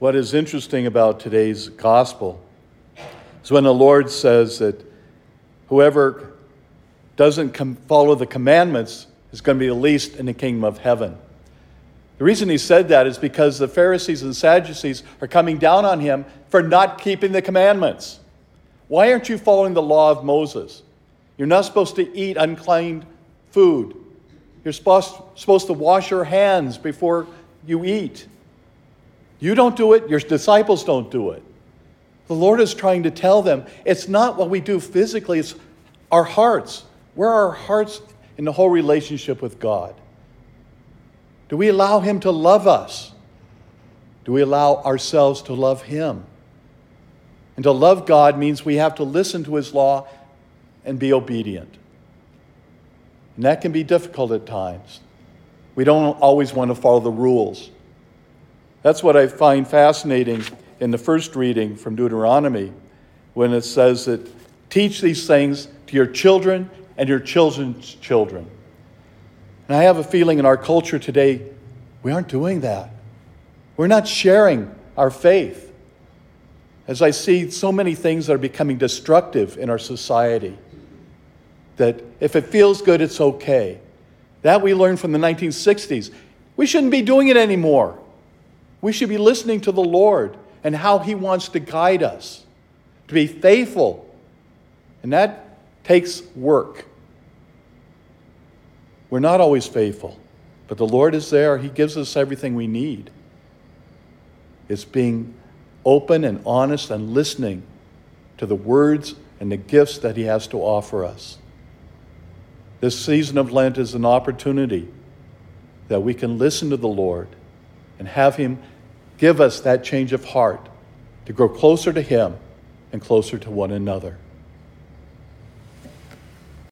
What is interesting about today's gospel is when the Lord says that whoever doesn't com- follow the commandments is going to be the least in the kingdom of heaven. The reason he said that is because the Pharisees and Sadducees are coming down on him for not keeping the commandments. Why aren't you following the law of Moses? You're not supposed to eat unclean food. You're supposed, supposed to wash your hands before you eat. You don't do it, your disciples don't do it. The Lord is trying to tell them it's not what we do physically, it's our hearts. Where are our hearts in the whole relationship with God? Do we allow Him to love us? Do we allow ourselves to love Him? And to love God means we have to listen to His law and be obedient. And that can be difficult at times. We don't always want to follow the rules. That's what I find fascinating in the first reading from Deuteronomy when it says that teach these things to your children and your children's children. And I have a feeling in our culture today, we aren't doing that. We're not sharing our faith. As I see so many things that are becoming destructive in our society, that if it feels good, it's okay. That we learned from the 1960s. We shouldn't be doing it anymore. We should be listening to the Lord and how He wants to guide us, to be faithful. And that takes work. We're not always faithful, but the Lord is there. He gives us everything we need. It's being open and honest and listening to the words and the gifts that He has to offer us. This season of Lent is an opportunity that we can listen to the Lord and have Him give us that change of heart to grow closer to Him and closer to one another.